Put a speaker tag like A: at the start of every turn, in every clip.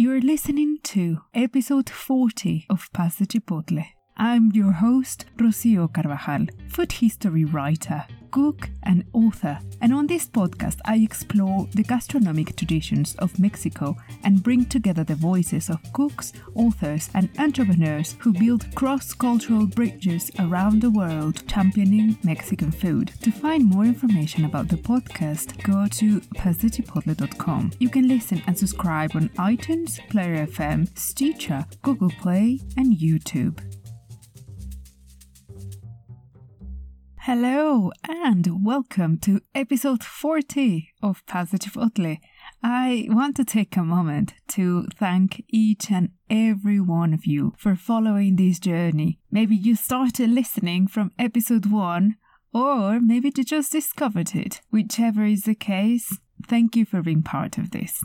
A: You're listening to episode 40 of de Chipotle. I'm your host, Rocio Carvajal, food history writer, cook, and author. And on this podcast, I explore the gastronomic traditions of Mexico and bring together the voices of cooks, authors, and entrepreneurs who build cross cultural bridges around the world championing Mexican food. To find more information about the podcast, go to pazdechipotle.com. You can listen and subscribe on iTunes, Player FM, Stitcher, Google Play, and YouTube. Hello and welcome to episode 40 of de Chipotle. I want to take a moment to thank each and every one of you for following this journey. Maybe you started listening from episode 1 or maybe you just discovered it. Whichever is the case, thank you for being part of this.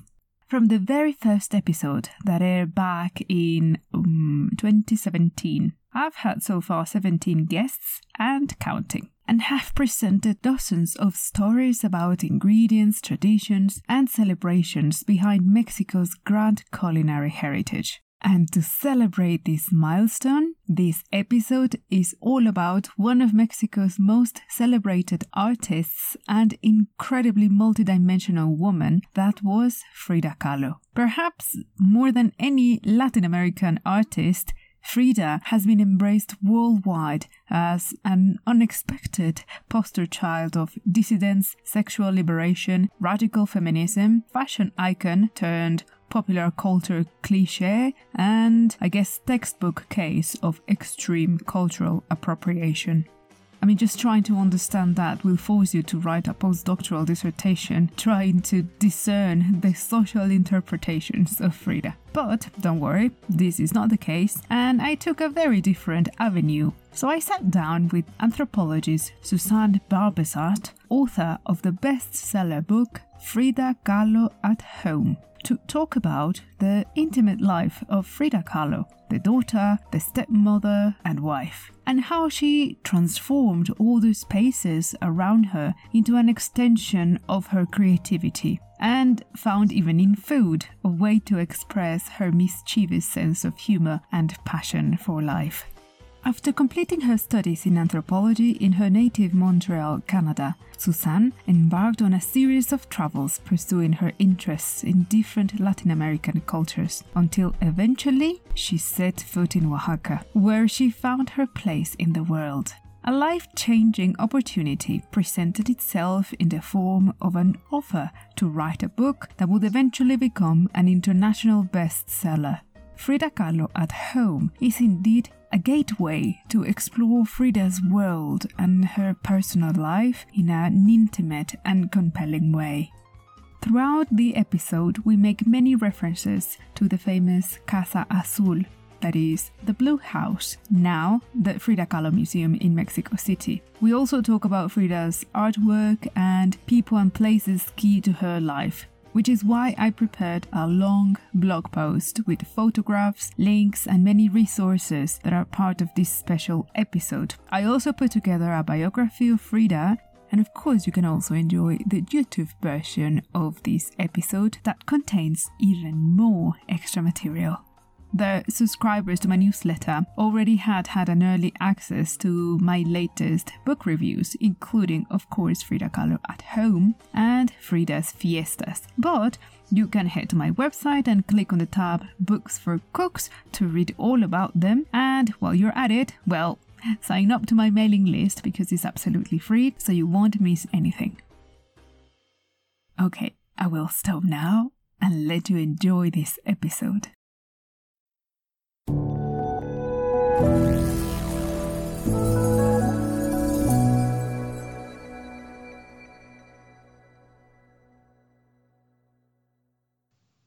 A: From the very first episode that aired back in um, 2017, I've had so far 17 guests and counting and have presented dozens of stories about ingredients, traditions, and celebrations behind Mexico's grand culinary heritage. And to celebrate this milestone, this episode is all about one of Mexico's most celebrated artists and incredibly multidimensional woman that was Frida Kahlo. Perhaps more than any Latin American artist, Frida has been embraced worldwide as an unexpected poster child of dissidence, sexual liberation, radical feminism, fashion icon turned popular culture cliche, and I guess textbook case of extreme cultural appropriation. I mean, just trying to understand that will force you to write a postdoctoral dissertation trying to discern the social interpretations of Frida. But don't worry, this is not the case, and I took a very different avenue. So I sat down with anthropologist Suzanne Barbezat, author of the bestseller book Frida Kahlo at Home to talk about the intimate life of Frida Kahlo, the daughter, the stepmother, and wife, and how she transformed all the spaces around her into an extension of her creativity, and found even in food a way to express her mischievous sense of humor and passion for life. After completing her studies in anthropology in her native Montreal, Canada, Suzanne embarked on a series of travels pursuing her interests in different Latin American cultures until eventually she set foot in Oaxaca, where she found her place in the world. A life changing opportunity presented itself in the form of an offer to write a book that would eventually become an international bestseller. Frida Kahlo at Home is indeed a gateway to explore Frida's world and her personal life in an intimate and compelling way. Throughout the episode, we make many references to the famous Casa Azul, that is, the Blue House, now the Frida Kahlo Museum in Mexico City. We also talk about Frida's artwork and people and places key to her life, which is why I prepared a long blog post with photographs, links, and many resources that are part of this special episode. I also put together a biography of Frida. And of course, you can also enjoy the YouTube version of this episode that contains even more extra material the subscribers to my newsletter already had had an early access to my latest book reviews, including, of course, Frida Kahlo at Home and Frida's Fiestas. But you can head to my website and click on the tab Books for Cooks to read all about them. And while you're at it, well, sign up to my mailing list because it's absolutely free, so you won't miss anything. Okay, I will stop now and let you enjoy this episode.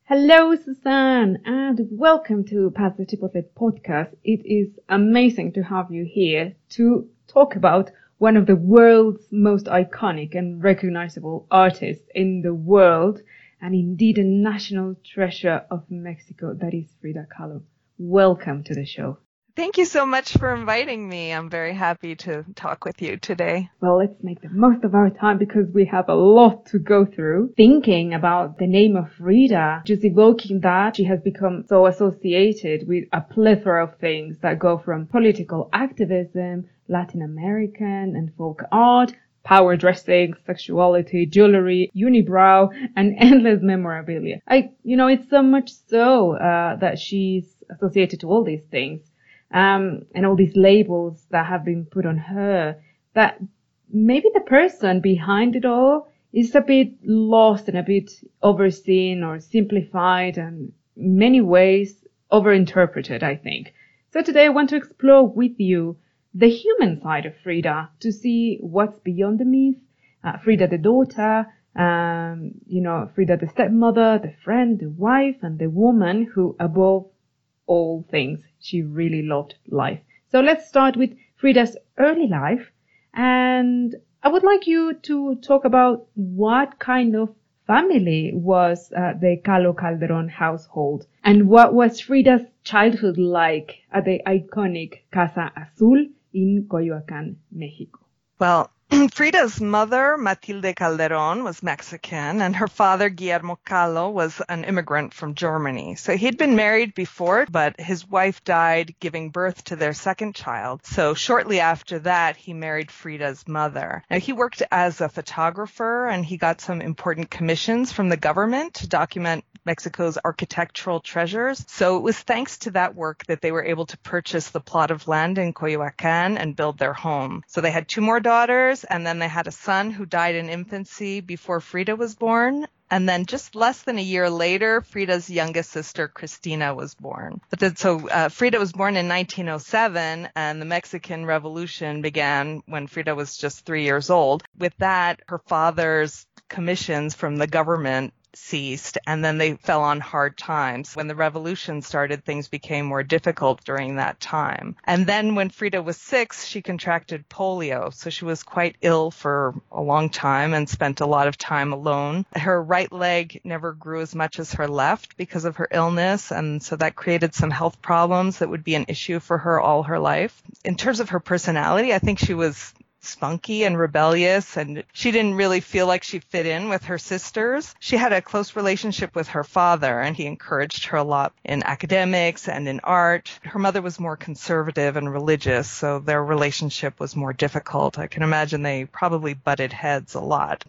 A: Hello, Suzanne, and welcome to de Chipotle podcast. It is amazing to have you here to talk about one of the world's most iconic and recognizable artists in the world, and indeed a national treasure of Mexico, that is Frida Kahlo. Welcome to the show.
B: Thank you so much for inviting me. I'm very happy to talk with you today.
C: Well, let's make the most of our time because we have a lot to go through. Thinking about the name of Frida, just evoking that, she has become so associated with a plethora of things that go from political activism, Latin American and folk art, power dressing, sexuality, jewelry, unibrow, and endless memorabilia. I, you know, it's so much so uh, that she's associated to all these things um, and all these labels that have been put on her that maybe the person behind it all is a bit lost and a bit overseen or simplified and in many ways overinterpreted, I think. So today I want to explore with you the human side of Frida to see what's beyond the myth. Uh, Frida the daughter, um, you know, Frida the stepmother, the friend, the wife, and the woman who above all things she really loved life. So let's start with Frida's early life. And I would like you to talk about what kind of family was uh, the Kahlo Calderon household and what was Frida's childhood like at the iconic Casa Azul in Coyoacan, Mexico.
B: Well, Frida's mother, Matilde Calderon, was Mexican, and her father, Guillermo Kahlo, was an immigrant from Germany. So he'd been married before, but his wife died giving birth to their second child. So shortly after that, he married Frida's mother. Now, he worked as a photographer, and he got some important commissions from the government to document Mexico's architectural treasures. So it was thanks to that work that they were able to purchase the plot of land in Coyoacan and build their home. So they had two more daughters and then they had a son who died in infancy before Frida was born. And then just less than a year later, Frida's youngest sister, Christina, was born. But then, so uh, Frida was born in 1907, and the Mexican Revolution began when Frida was just three years old. With that, her father's commissions from the government ceased and then they fell on hard times. When the revolution started, things became more difficult during that time. And then when Frida was six, she contracted polio. So she was quite ill for a long time and spent a lot of time alone. Her right leg never grew as much as her left because of her illness. And so that created some health problems that would be an issue for her all her life. In terms of her personality, I think she was spunky and rebellious and she didn't really feel like she fit in with her sisters. She had a close relationship with her father and he encouraged her a lot in academics and in art. Her mother was more conservative and religious, so their relationship was more difficult. I can imagine they probably butted heads a lot.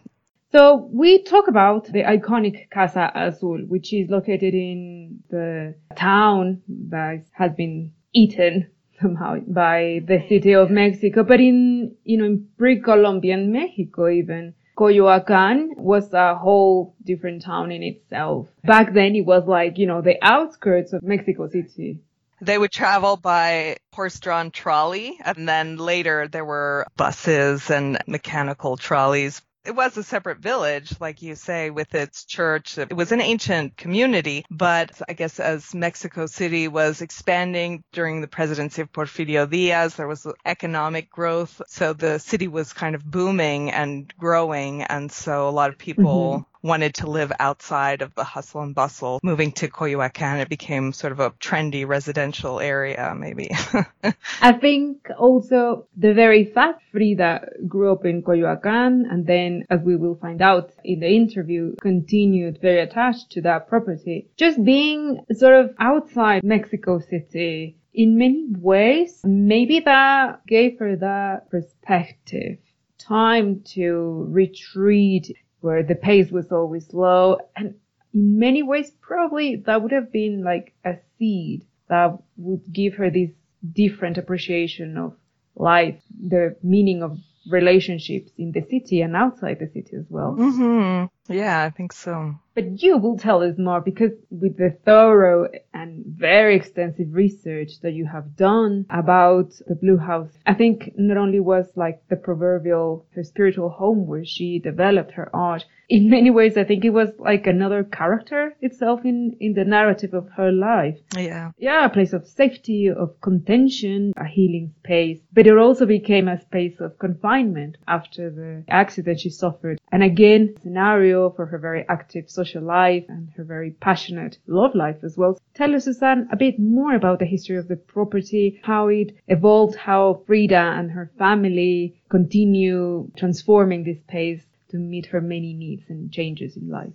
C: So we talk about the iconic Casa Azul, which is located in the town that has been eaten somehow by the city of Mexico, but in, you know, in pre-Columbian Mexico even. Coyoacan was a whole different town in itself. Back then it was like, you know, the outskirts of Mexico City.
B: They would travel by horse-drawn trolley, and then later there were buses and mechanical trolleys it was a separate village, like you say, with its church. It was an ancient community, but I guess as Mexico City was expanding during the presidency of Porfirio Diaz, there was economic growth. So the city was kind of booming and growing. And so a lot of people mm-hmm wanted to live outside of the hustle and bustle. Moving to Coyoacan, it became sort of a trendy residential area, maybe.
C: I think also the very fact Frida grew up in Coyoacan and then, as we will find out in the interview, continued very attached to that property. Just being sort of outside Mexico City in many ways, maybe that gave her that perspective time to retreat where the pace was always slow. And in many ways, probably that would have been like a seed that would give her this different appreciation of life, the meaning of relationships in the city and outside the city as well.
B: Mm-hmm. Yeah, I think so.
C: But you will tell us more because with the thorough and very extensive research that you have done about the Blue House, I think not only was like the proverbial her spiritual home where she developed her art, in many ways I think it was like another character itself in, in the narrative of her life.
B: Yeah.
C: Yeah, a place of safety, of contention, a healing space. But it also became a space of confinement after the accident she suffered. And again, scenario for her very active social social life and her very passionate love life as well. Tell us, Suzanne, a bit more about the history of the property, how it evolved, how Frida and her family continue transforming this space to meet her many needs and changes in life.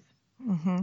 B: Mm-hmm.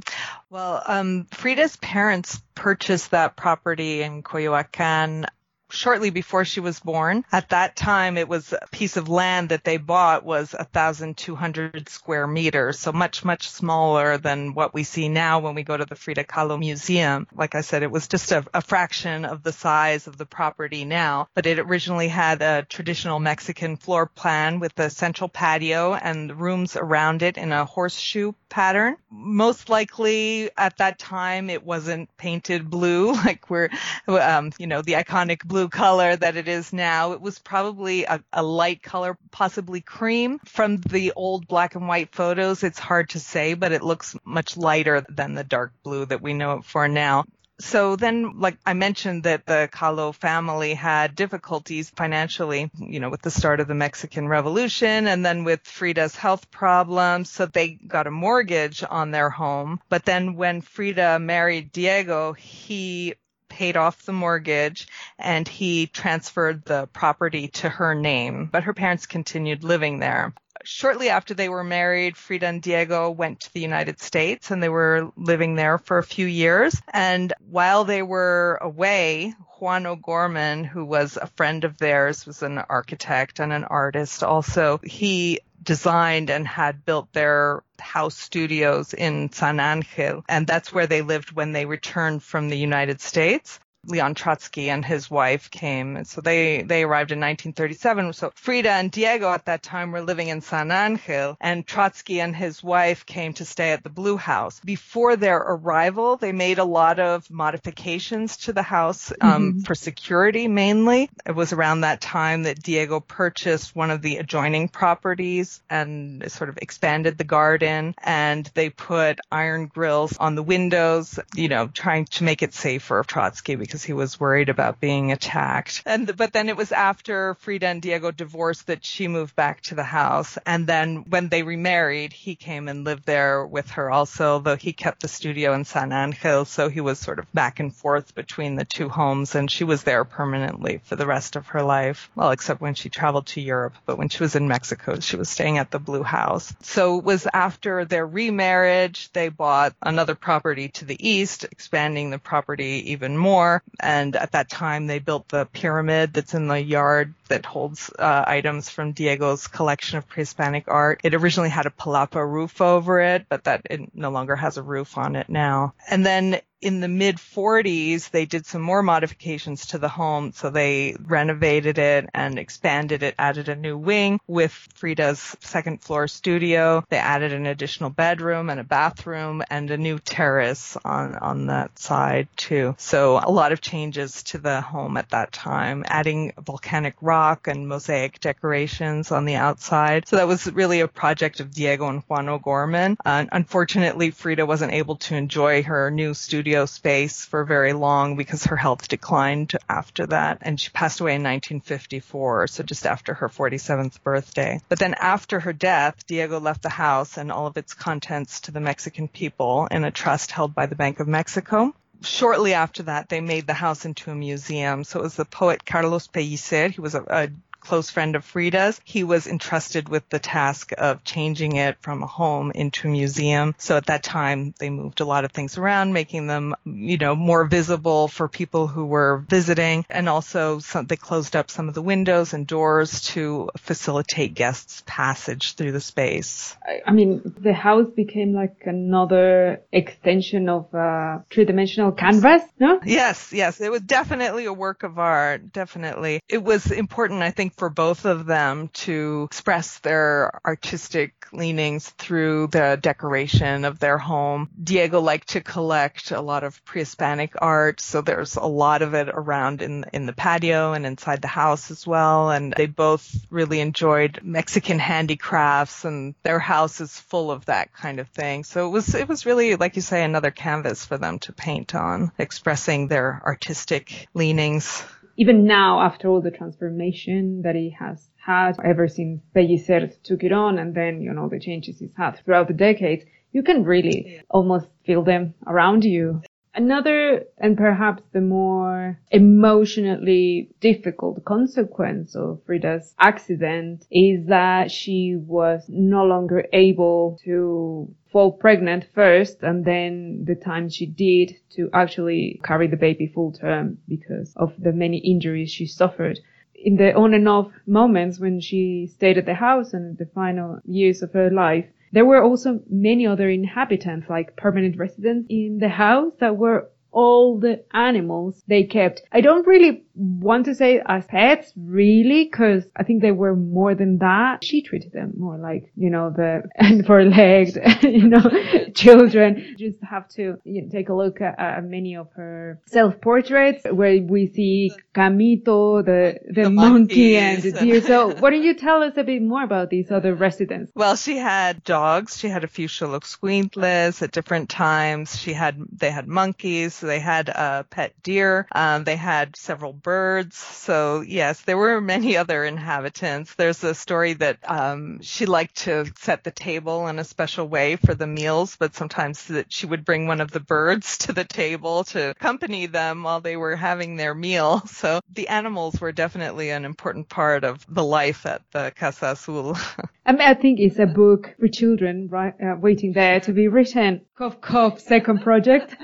B: Well, um, Frida's parents purchased that property in Coyoacan shortly before she was born. At that time, it was a piece of land that they bought was 1,200 square meters, so much, much smaller than what we see now when we go to the Frida Kahlo Museum. Like I said, it was just a, a fraction of the size of the property now, but it originally had a traditional Mexican floor plan with a central patio and rooms around it in a horseshoe pattern. Most likely at that time, it wasn't painted blue like we're, um, you know, the iconic blue blue color that it is now. It was probably a, a light color, possibly cream. From the old black and white photos, it's hard to say, but it looks much lighter than the dark blue that we know it for now so then, like I mentioned that the Kahlo family had difficulties financially, you know, with the start of the Mexican Revolution and then with Frida's health problems. So they got a mortgage on their home. But then when Frida married Diego, he paid off the mortgage and he transferred the property to her name, but her parents continued living there. Shortly after they were married, Frida and Diego went to the United States and they were living there for a few years. And while they were away, Juan O'Gorman, who was a friend of theirs, was an architect and an artist also. He designed and had built their house studios in San Angel. And that's where they lived when they returned from the United States. Leon Trotsky and his wife came. And so they, they arrived in 1937. So Frida and Diego at that time were living in San Angel and Trotsky and his wife came to stay at the Blue House. Before their arrival, they made a lot of modifications to the house um, mm-hmm. for security mainly. It was around that time that Diego purchased one of the adjoining properties and sort of expanded the garden and they put iron grills on the windows, you know, trying to make it safer for Trotsky because he was worried about being attacked. And but then it was after Frida and Diego divorced that she moved back to the house. And then when they remarried, he came and lived there with her also, though he kept the studio in San Angel, so he was sort of back and forth between the two homes and she was there permanently for the rest of her life. Well, except when she traveled to Europe, but when she was in Mexico, she was staying at the Blue House. So it was after their remarriage, they bought another property to the east, expanding the property even more and at that time, they built the pyramid that's in the yard that holds uh, items from Diego's collection of pre-Hispanic art. It originally had a palapa roof over it, but that it no longer has a roof on it now. And then in the mid 40s, they did some more modifications to the home. So they renovated it and expanded it, added a new wing with Frida's second floor studio. They added an additional bedroom and a bathroom and a new terrace on, on that side too. So a lot of changes to the home at that time, adding volcanic rock and mosaic decorations on the outside. So that was really a project of Diego and Juan O'Gorman. Uh, unfortunately, Frida wasn't able to enjoy her new studio studio space for very long because her health declined after that. And she passed away in 1954, so just after her 47th birthday. But then after her death, Diego left the house and all of its contents to the Mexican people in a trust held by the Bank of Mexico shortly after that, they made the house into a museum. So it was the poet Carlos Pellicer. He was a, a close friend of Frida's. He was entrusted with the task of changing it from a home into a museum. So at that time, they moved a lot of things around, making them, you know, more visible for people who were visiting. And also some, they closed up some of the windows and doors to facilitate guests' passage through the space.
C: I mean, the house became like another extension of a three-dimensional canvas, no?
B: Yes, yes. It was definitely a work of art. Definitely. It was important, I think, think for both of them to express their artistic leanings through the decoration of their home. Diego liked to collect a lot of pre-Hispanic art, so there's a lot of it around in in the patio and inside the house as well. And they both really enjoyed Mexican handicrafts, and their house is full of that kind of thing. So it was it was really, like you say, another canvas for them to paint on, expressing their artistic leanings
C: even now, after all the transformation that he has had ever since Pellicer took it on and then, you know, the changes he's had throughout the decades, you can really almost feel them around you. Another and perhaps the more emotionally difficult consequence of Frida's accident is that she was no longer able to fall pregnant first and then the time she did to actually carry the baby full term because of the many injuries she suffered. In the on and off moments when she stayed at the house and the final years of her life, there were also many other inhabitants, like permanent residents in the house that were all the animals they kept. I don't really want to say as pets, really, because I think they were more than that. She treated them more like, you know, the and for legged, you know, children. Just have to you know, take a look at, at many of her self portraits where we see Caimito, the, the, the monkey and the deer. So why don't you tell us a bit more about these other residents?
B: Well, she had dogs. She had a few Xoloitzcuintles at different times. She had, they had monkeys. They had a pet deer. Um, they had several birds. So yes, there were many other inhabitants. There's a story that um, she liked to set the table in a special way for the meals, but sometimes that she would bring one of the birds to the table to accompany them while they were having their meal. So the animals were definitely an important part of the life at the Casa Azul.
C: I, mean, I think it's a book for children, right, uh, waiting there to be written. Cough, cough, second project.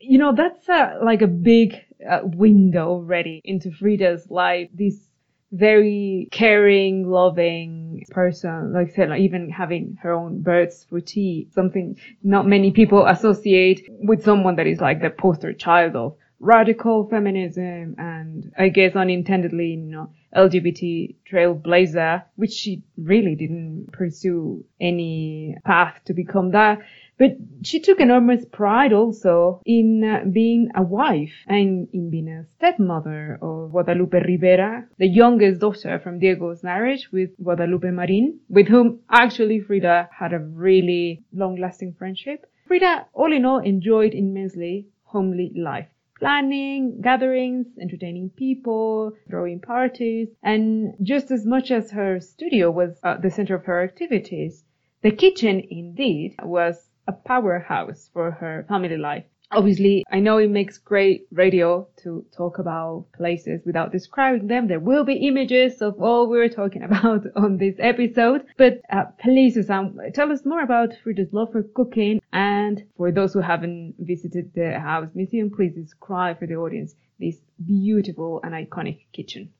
C: you know, that's uh, like a big uh, window already into Frida's life. This very caring, loving person. Like I said, like even having her own birds for tea, something not many people associate with someone that is like the poster child of radical feminism and I guess unintendedly, you know, LGBT trailblazer, which she really didn't pursue any path to become that. But she took enormous pride also in uh, being a wife and in being a stepmother of Guadalupe Rivera, the youngest daughter from Diego's marriage with Guadalupe Marin, with whom actually Frida had a really long lasting friendship. Frida, all in all, enjoyed immensely homely life planning gatherings, entertaining people, throwing parties, and just as much as her studio was uh, the center of her activities, the kitchen indeed was a powerhouse for her family life obviously, I know it makes great radio to talk about places without describing them. There will be images of all we're talking about on this episode. But uh, please, Susan, tell us more about Frida's love for cooking. And for those who haven't visited the house museum, please describe for the audience this beautiful and iconic kitchen.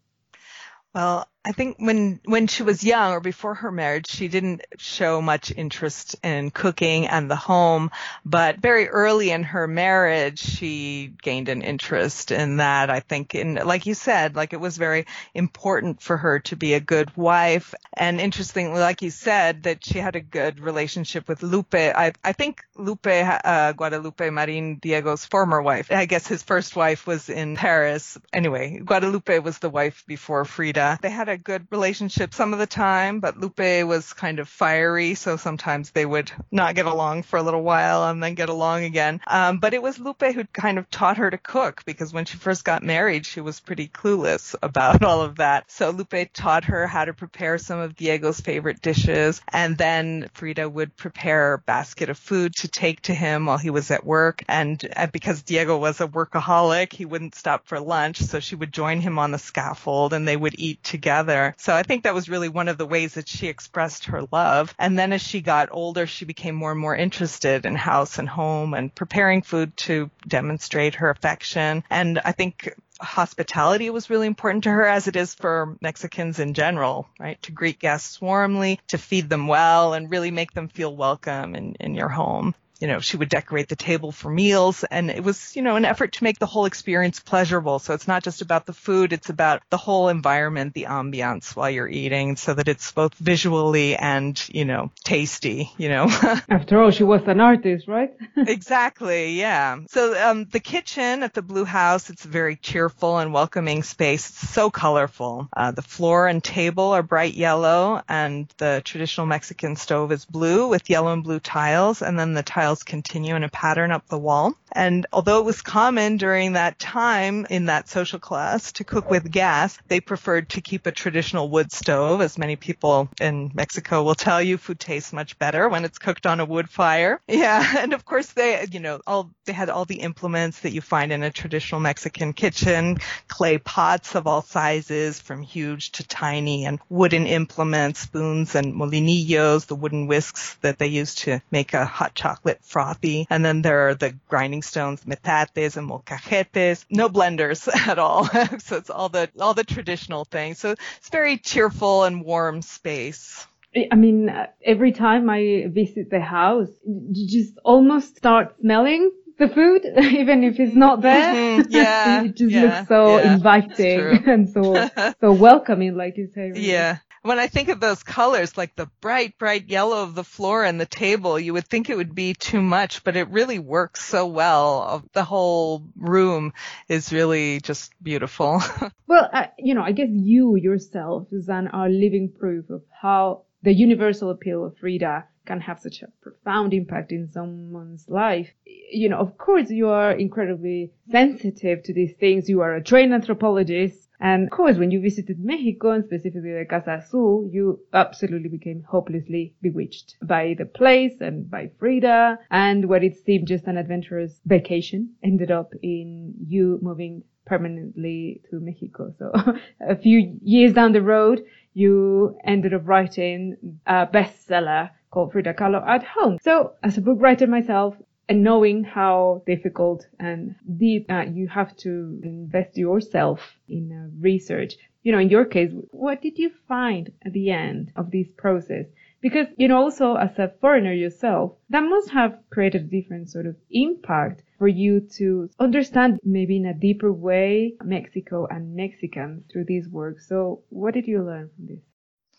B: Well, I think when when she was young or before her marriage, she didn't show much interest in cooking and the home, but very early in her marriage, she gained an interest in that. I think in like you said, like it was very important for her to be a good wife. And interestingly, like you said, that she had a good relationship with Lupe. I I think Lupe uh, Guadalupe Marin Diego's former wife. I guess his first wife was in Paris. Anyway, Guadalupe was the wife before Frida. They had a good relationship some of the time, but Lupe was kind of fiery, so sometimes they would not get along for a little while and then get along again. Um, but it was Lupe who kind of taught her to cook because when she first got married, she was pretty clueless about all of that. So Lupe taught her how to prepare some of Diego's favorite dishes, and then Frida would prepare a basket of food to take to him while he was at work. And uh, because Diego was a workaholic, he wouldn't stop for lunch, so she would join him on the scaffold and they would eat together together. So I think that was really one of the ways that she expressed her love. And then as she got older, she became more and more interested in house and home and preparing food to demonstrate her affection. And I think hospitality was really important to her as it is for Mexicans in general, right? To greet guests warmly, to feed them well and really make them feel welcome in, in your home you know, she would decorate the table for meals and it was, you know, an effort to make the whole experience pleasurable. So it's not just about the food, it's about the whole environment, the ambiance while you're eating so that it's both visually and, you know, tasty, you know.
C: After all, she was an artist, right?
B: exactly. Yeah. So, um, the kitchen at the Blue House, it's a very cheerful and welcoming space. It's so colorful. Uh, the floor and table are bright yellow and the traditional Mexican stove is blue with yellow and blue tiles and then the tiles tiles continue in a pattern up the wall. And although it was common during that time in that social class to cook with gas, they preferred to keep a traditional wood stove. As many people in Mexico will tell you, food tastes much better when it's cooked on a wood fire. Yeah. And of course they, you know, all, they had all the implements that you find in a traditional Mexican kitchen, clay pots of all sizes from huge to tiny and wooden implements, spoons and molinillos, the wooden whisks that they use to make a hot chocolate frothy. And then there are the grinding stones, metates and molcajetes, no blenders at all. so it's all the, all the traditional things. So it's very cheerful and warm space.
C: I mean, every time I visit the house, you just almost start smelling the food, even if it's not there.
B: Mm-hmm. Yeah.
C: it just
B: yeah,
C: looks so
B: yeah,
C: inviting and so, so welcoming, like you say. Really.
B: Yeah. When I think of those colors, like the bright, bright yellow of the floor and the table, you would think it would be too much, but it really works so well. The whole room is really just beautiful.
C: well, uh, you know, I guess you yourself, Suzanne, are living proof of how the universal appeal of Frida can have such a profound impact in someone's life. You know, of course, you are incredibly sensitive to these things. You are a trained anthropologist. And of course, when you visited Mexico and specifically the Casa Azul, you absolutely became hopelessly bewitched by the place and by Frida. And what it seemed just an adventurous vacation ended up in you moving permanently to Mexico. So a few years down the road, you ended up writing a bestseller called Frida Kahlo at Home. So as a book writer myself, and knowing how difficult and deep uh, you have to invest yourself in uh, research. You know, in your case, what did you find at the end of this process? Because, you know, also as a foreigner yourself, that must have created a different sort of impact for you to understand maybe in a deeper way Mexico and Mexicans through this work. So what did you learn from this?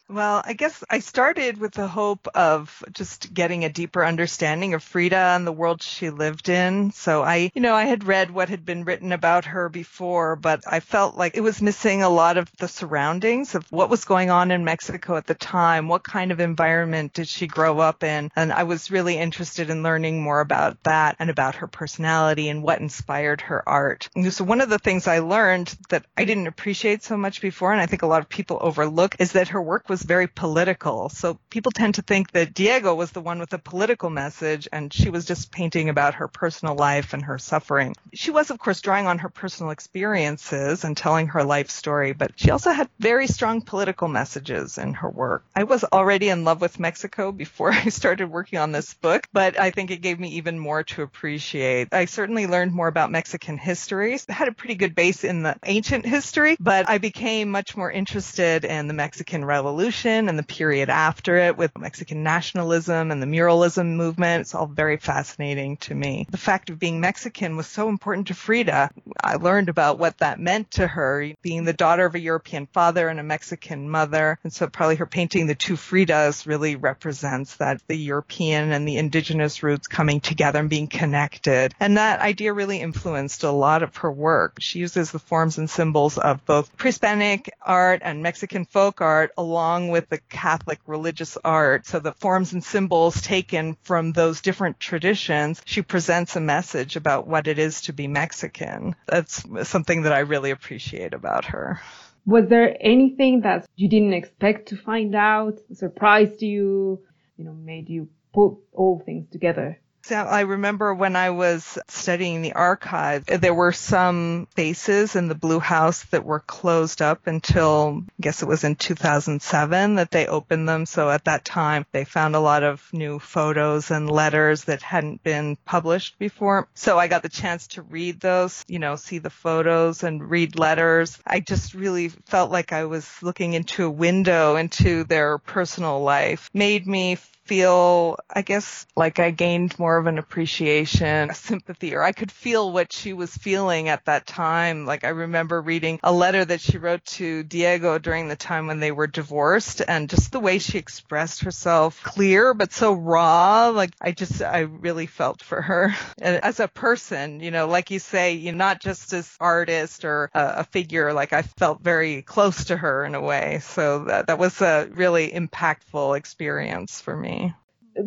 B: Well, I guess I started with the hope of just getting a deeper understanding of Frida and the world she lived in. So I, you know, I had read what had been written about her before, but I felt like it was missing a lot of the surroundings of what was going on in Mexico at the time. What kind of environment did she grow up in? And I was really interested in learning more about that and about her personality and what inspired her art. And so one of the things I learned that I didn't appreciate so much before, and I think a lot of people overlook, is that her work was very political. So people tend to think that Diego was the one with a political message and she was just painting about her personal life and her suffering. She was, of course, drawing on her personal experiences and telling her life story, but she also had very strong political messages in her work. I was already in love with Mexico before I started working on this book, but I think it gave me even more to appreciate. I certainly learned more about Mexican history. I had a pretty good base in the ancient history, but I became much more interested in the Mexican Revolution Revolution and the period after it with Mexican nationalism and the muralism movement. It's all very fascinating to me. The fact of being Mexican was so important to Frida. I learned about what that meant to her, being the daughter of a European father and a Mexican mother. And so probably her painting the two Fridas really represents that the European and the indigenous roots coming together and being connected. And that idea really influenced a lot of her work. She uses the forms and symbols of both pre-Hispanic art and Mexican folk art along along with the Catholic religious art. So the forms and symbols taken from those different traditions, she presents a message about what it is to be Mexican. That's something that I really appreciate about her.
C: Was there anything that you didn't expect to find out, surprised you, you know, made you put all things together?
B: So I remember when I was studying the archive, there were some spaces in the Blue House that were closed up until, I guess it was in 2007 that they opened them. So at that time, they found a lot of new photos and letters that hadn't been published before. So I got the chance to read those, you know, see the photos and read letters. I just really felt like I was looking into a window into their personal life, made me feel, I guess, like I gained more of an appreciation, a sympathy, or I could feel what she was feeling at that time. Like I remember reading a letter that she wrote to Diego during the time when they were divorced and just the way she expressed herself clear, but so raw. Like I just, I really felt for her and as a person, you know, like you say, you know, not just as artist or a, a figure, like I felt very close to her in a way. So that, that was a really impactful experience for me.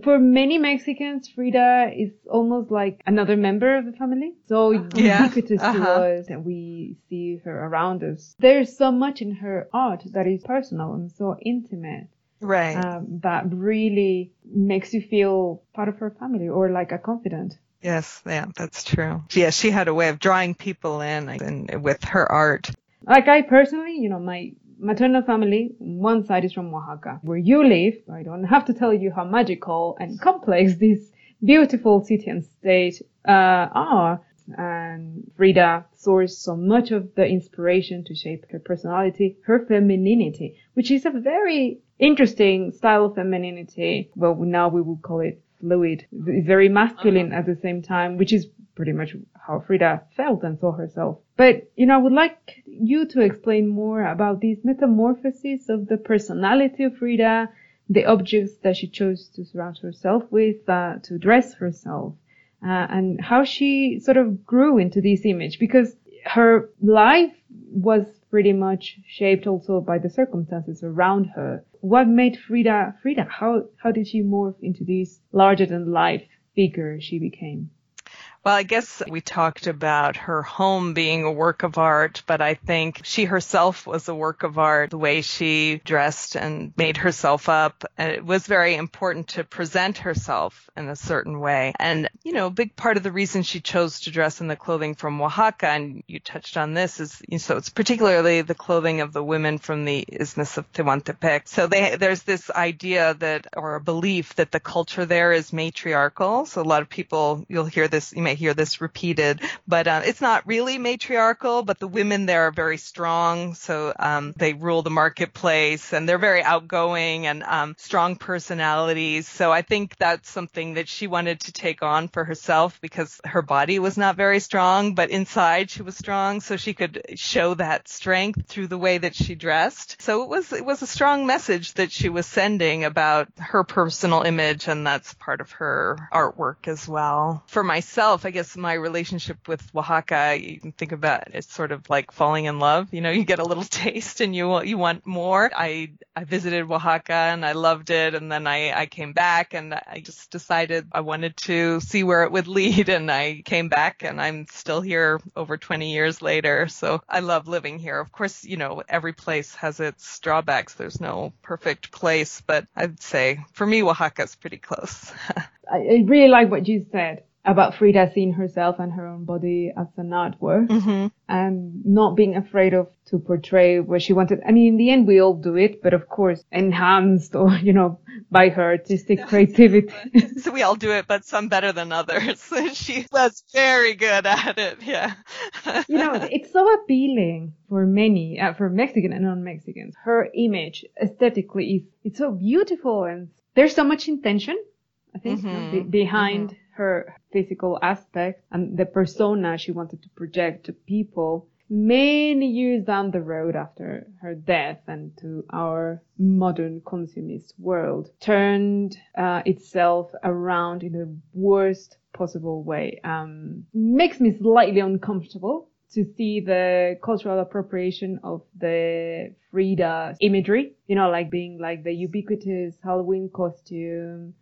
C: For many Mexicans, Frida is almost like another member of the family. So
B: Yeah.
C: ubiquitous to
B: Uh-huh.
C: us and we see her around us. There's so much in her art that is personal and so intimate
B: Right.
C: um, that really makes you feel part of her family or like a confidant.
B: yes. Yeah, that's true. Yeah, she had a way of drawing people in and with her art.
C: Like I personally, you know, my maternal family, one side is from Oaxaca, where you live. I don't have to tell you how magical and complex this beautiful city and state uh, are. And Frida sourced so much of the inspiration to shape her personality, her femininity, which is a very interesting style of femininity. Well, now we would call it fluid. Very masculine at the same time, which is pretty much how Frida felt and saw herself. But, you know, I would like you to explain more about these metamorphoses of the personality of Frida, the objects that she chose to surround herself with, uh, to dress herself, uh, and how she sort of grew into this image because her life was pretty much shaped also by the circumstances around her. What made Frida Frida? How how did she morph into this larger than life figure she became?
B: Well, I guess we talked about her home being a work of art, but I think she herself was a work of art, the way she dressed and made herself up. And it was very important to present herself in a certain way. And, you know, a big part of the reason she chose to dress in the clothing from Oaxaca, and you touched on this, is so it's particularly the clothing of the women from the Isthmus of Tehuantepec. So they, there's this idea that, or a belief that the culture there is matriarchal. So a lot of people, you'll hear this, you may hear this repeated, but uh, it's not really matriarchal, but the women there are very strong. So um, they rule the marketplace and they're very outgoing and um, strong personalities. So I think that's something that she wanted to take on for herself because her body was not very strong, but inside she was strong. So she could show that strength through the way that she dressed. So it was, it was a strong message that she was sending about her personal image. And that's part of her artwork as well. For myself, I guess my relationship with Oaxaca, you can think about it's sort of like falling in love. You know, you get a little taste and you you want more. I I visited Oaxaca and I loved it, and then I I came back and I just decided I wanted to see where it would lead, and I came back and I'm still here over 20 years later. So I love living here. Of course, you know every place has its drawbacks. There's no perfect place, but I'd say for me Oaxaca's pretty close.
C: I really like what you said about Frida seeing herself and her own body as an artwork
B: mm-hmm.
C: and not being afraid of to portray what she wanted. I mean, in the end, we all do it, but of course, enhanced or, you know, by her artistic creativity.
B: so we all do it, but some better than others. she was very good at it. Yeah.
C: you know, it's so appealing for many, uh, for Mexican and non-Mexicans. Her image aesthetically is, it's so beautiful and there's so much intention, I think,
B: Mhm,
C: be- behind her physical aspect and the persona she wanted to project to people many years down the road after her death and to our modern consumist world turned uh, itself around in the worst possible way. Um, makes me slightly uncomfortable to see the cultural appropriation of the Frida imagery, you know, like being like the ubiquitous Halloween costume,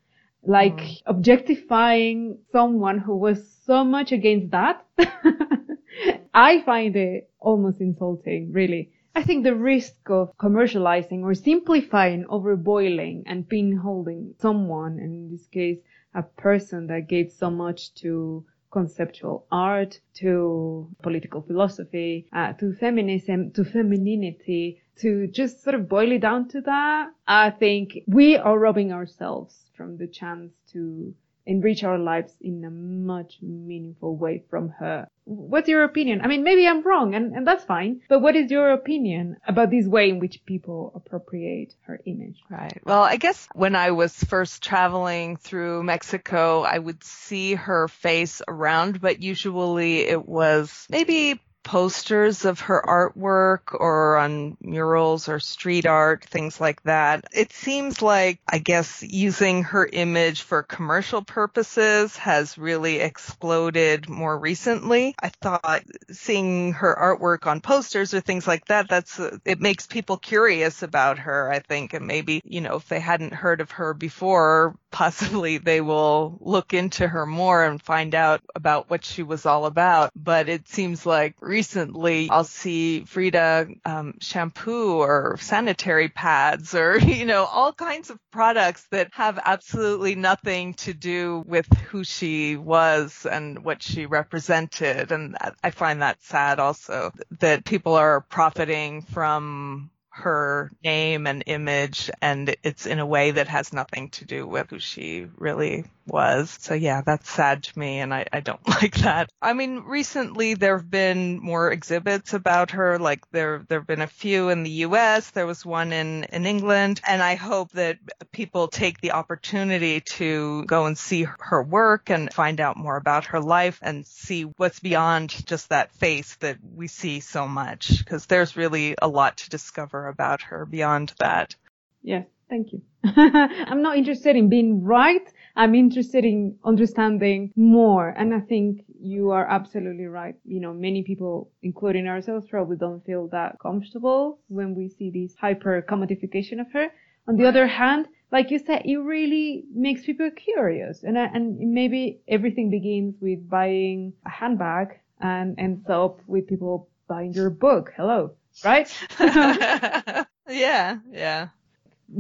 C: like objectifying someone who was so much against that. I find it almost insulting, really. I think the risk of commercializing or simplifying, overboiling and pinholding someone, and in this case, a person that gave so much to conceptual art, to political philosophy, uh, to feminism, to femininity, to just sort of boil it down to that, I think we are robbing ourselves from the chance to enrich our lives in a much meaningful way from her. What's your opinion? I mean, maybe I'm wrong and, and that's fine, but what is your opinion about this way in which people appropriate her image?
B: Right. Well, I guess when I was first traveling through Mexico, I would see her face around, but usually it was maybe posters of her artwork or on murals or street art, things like that. It seems like, I guess, using her image for commercial purposes has really exploded more recently. I thought seeing her artwork on posters or things like that, that's, it makes people curious about her, I think. And maybe, you know, if they hadn't heard of her before, possibly they will look into her more and find out about what she was all about. But it seems like recently I'll see Frida um, shampoo or sanitary pads or, you know, all kinds of products that have absolutely nothing to do with who she was and what she represented. And I find that sad also that people are profiting from her name and image and it's in a way that has nothing to do with who she really was. So yeah, that's sad to me and I, I don't like that. I mean, recently there have been more exhibits about her, like there, there have been a few in the US, there was one in, in England, and I hope that people take the opportunity to go and see her work and find out more about her life and see what's beyond just that face that we see so much, because there's really a lot to discover about her beyond that.
C: Yes, thank you. I'm not interested in being right. I'm interested in understanding more. And I think you are absolutely right. You know, many people, including ourselves, probably don't feel that comfortable when we see this hyper commodification of her. On the other hand, like you said, it really makes people curious. And, uh, and maybe everything begins with buying a handbag and ends up with people buying your book. Hello. Right?
B: yeah. Yeah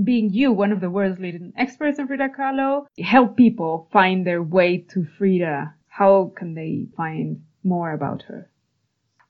C: being you, one of the world's leading experts on Frida Kahlo, help people find their way to Frida? How can they find more about her?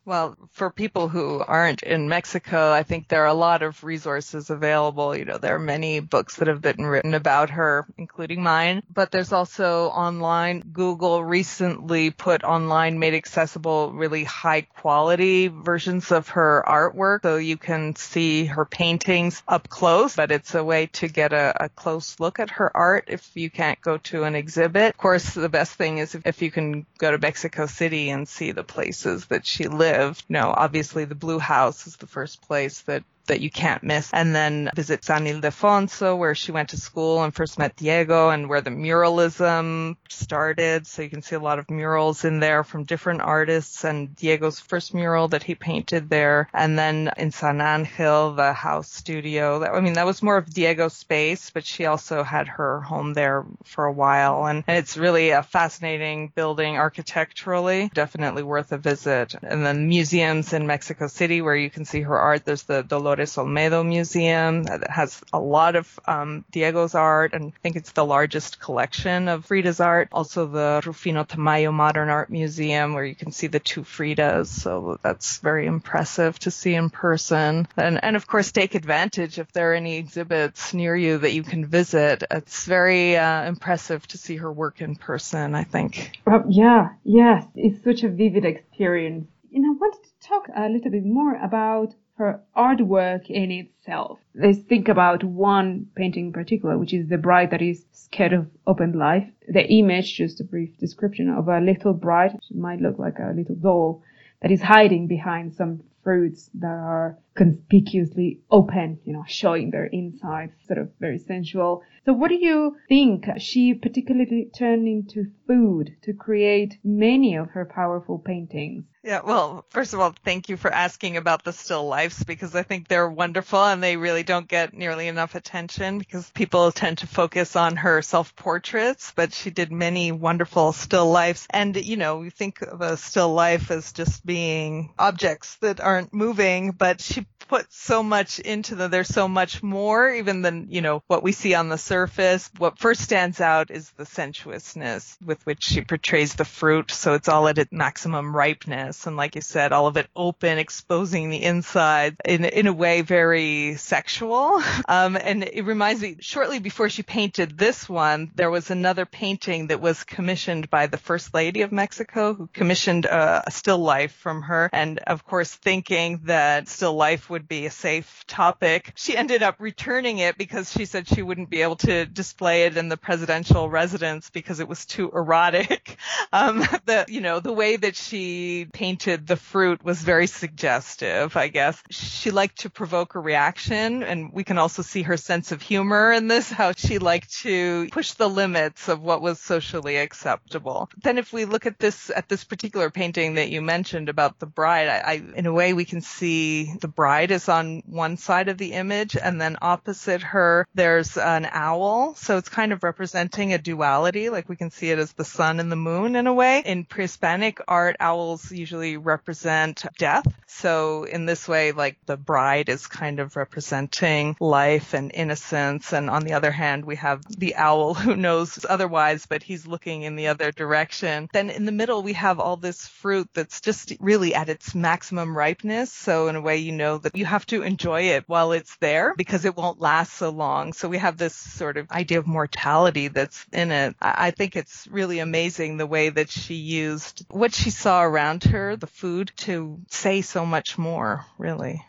B: Well, for people who aren't in Mexico, I think there are a lot of resources available. You know, there are many books that have been written about her, including mine, but there's also online. Google recently put online, made accessible really high quality versions of her artwork. So you can see her paintings up close, but it's a way to get a, a close look at her art if you can't go to an exhibit. Of course, the best thing is if, if you can go to Mexico City and see the places that she lived lived. Know, obviously the Blue House is the first place that that you can't miss. And then visit San Ildefonso, where she went to school and first met Diego and where the muralism started. So you can see a lot of murals in there from different artists and Diego's first mural that he painted there. And then in San Angel, the house studio. I mean, that was more of Diego's space, but she also had her home there for a while. And, and it's really a fascinating building architecturally, definitely worth a visit. And then museums in Mexico City where you can see her art. There's the Dolores Dolores Olmedo Museum that has a lot of um, Diego's art, and I think it's the largest collection of Frida's art. Also, the Rufino Tamayo Modern Art Museum, where you can see the two Fridas. So that's very impressive to see in person. And, and of course, take advantage if there are any exhibits near you that you can visit. It's very uh, impressive to see her work in person, I think.
C: Uh, yeah, yes. It's such a vivid experience. And I wanted to talk a little bit more about her artwork in itself. Let's think about one painting in particular, which is the bride that is scared of open life. The image, just a brief description of a little bride, she might look like a little doll that is hiding behind some fruits that are conspicuously open, you know, showing their insides, sort of very sensual. So what do you think she particularly turned into food to create many of her powerful paintings?
B: Yeah, well, first of all, thank you for asking about the still lifes because I think they're wonderful and they really don't get nearly enough attention because people tend to focus on her self portraits, but she did many wonderful still lifes. And, you know, we think of a still life as just being objects that aren't moving, but she put so much into them. There's so much more even than, you know, what we see on the surface. What first stands out is the sensuousness with which she portrays the fruit. So it's all at its maximum ripeness. And like you said, all of it open, exposing the inside in, in a way very sexual. Um, and it reminds me shortly before she painted this one, there was another painting that was commissioned by the first lady of Mexico who commissioned a, a still life from her. And of course, thinking that still life would be a safe topic. She ended up returning it because she said she wouldn't be able to display it in the presidential residence because it was too erotic. Um, the, you know, the way that she painted the fruit was very suggestive, I guess. She liked to provoke a reaction and we can also see her sense of humor in this, how she liked to push the limits of what was socially acceptable. Then if we look at this, at this particular painting that you mentioned about the bride, I, I in a way we can see the bride is on one side of the image and then opposite her there's an owl. So it's kind of representing a duality, like we can see it as the sun and the moon in a way. In pre-Hispanic art, owls usually represent death. So in this way, like the bride is kind of representing life and innocence. And on the other hand, we have the owl who knows otherwise, but he's looking in the other direction. Then in the middle, we have all this fruit that's just really at its maximum ripeness. So in a way, you know that you have to enjoy it while it's there because it won't last so long. So we have this sort of idea of mortality that's in it. I think it's really amazing the way that she used what she saw around her, the food, to say so much more, really.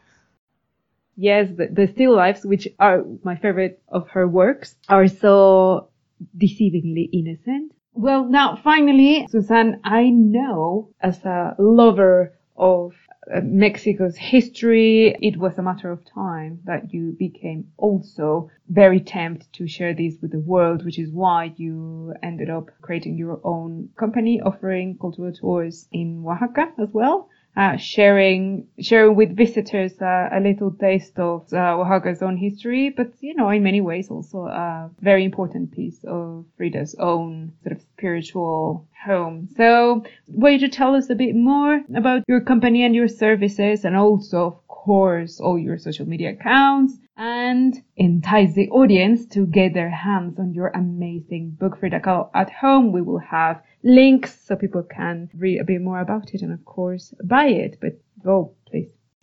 C: Yes, the, the still lifes, which are my favorite of her works, are so deceivingly innocent. Well, now finally, Suzanne, I know as a lover of uh, Mexico's history, it was a matter of time that you became also very tempted to share this with the world, which is why you ended up creating your own company offering cultural tours in Oaxaca as well uh, sharing sharing with visitors uh, a little taste of uh, Oaxaca's own history, but you know, in many ways also a very important piece of Frida's own sort of spiritual home. So, will you tell us a bit more about your company and your services, and also, of course, all your social media accounts? And entice the audience to get their hands on your amazing book Frida Kahlo at home. We will have links so people can read a bit more about it and of course buy it. But go.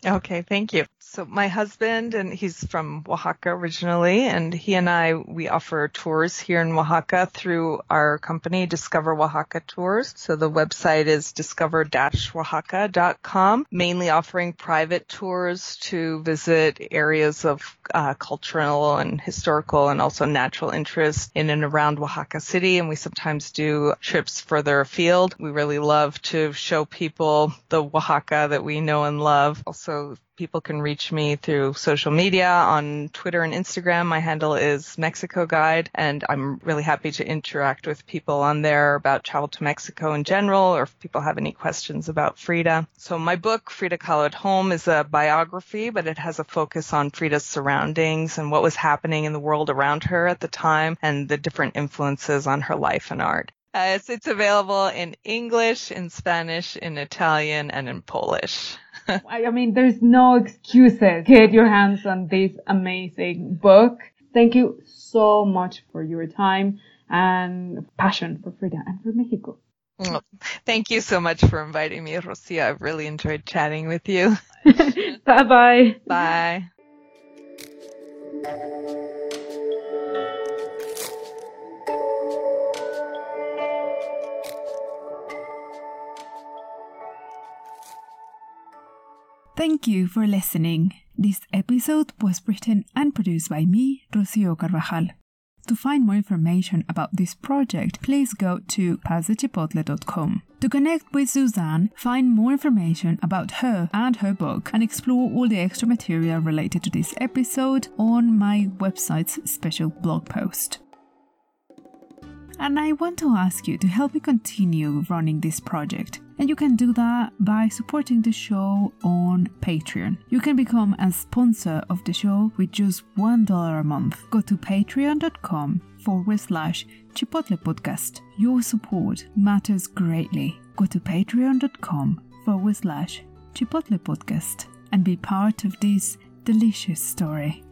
B: Okay, thank you. So my husband, and he's from Oaxaca originally, and he and I, we offer tours here in Oaxaca through our company, Discover Oaxaca Tours. So the website is discover-oaxaca.com, mainly offering private tours to visit areas of uh, cultural and historical and also natural interest in and around Oaxaca City. And we sometimes do trips further afield. We really love to show people the Oaxaca that we know and love. Also people can reach me through social media on Twitter and Instagram. My handle is Mexico Guide, and I'm really happy to interact with people on there about travel to Mexico in general, or if people have any questions about Frida. So my book, Frida Kahlo at Home, is a biography, but it has a focus on Frida's surroundings and what was happening in the world around her at the time and the different influences on her life and art. Uh, it's, it's available in English, in Spanish, in Italian, and in Polish.
C: I mean, there's no excuses. Get your hands on this amazing book. Thank you so much for your time and passion for Frida and for Mexico.
B: Well, thank you so much for inviting me, Rocio. I've really enjoyed chatting with you.
C: Bye-bye.
B: Bye.
A: Thank you for listening. This episode was written and produced by me, Rocio Carvajal. To find more information about this project, please go to pasachipotle.com. To connect with Suzanne, find more information about her and her book, and explore all the extra material related to this episode on my website's special blog post. And I want to ask you to help me continue running this project. And you can do that by supporting the show on Patreon. You can become a sponsor of the show with just $1 a month. Go to patreon.com forward slash Chipotle Podcast. Your support matters greatly. Go to patreon.com forward slash Chipotle Podcast and be part of this delicious story.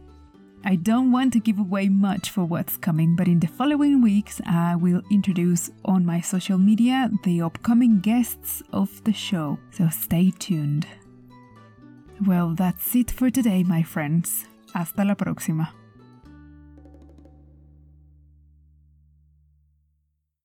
A: I don't want to give away much for what's coming, but in the following weeks, I will introduce on my social media the upcoming guests of the show, so stay tuned. Well, that's it for today, my friends. Hasta la próxima.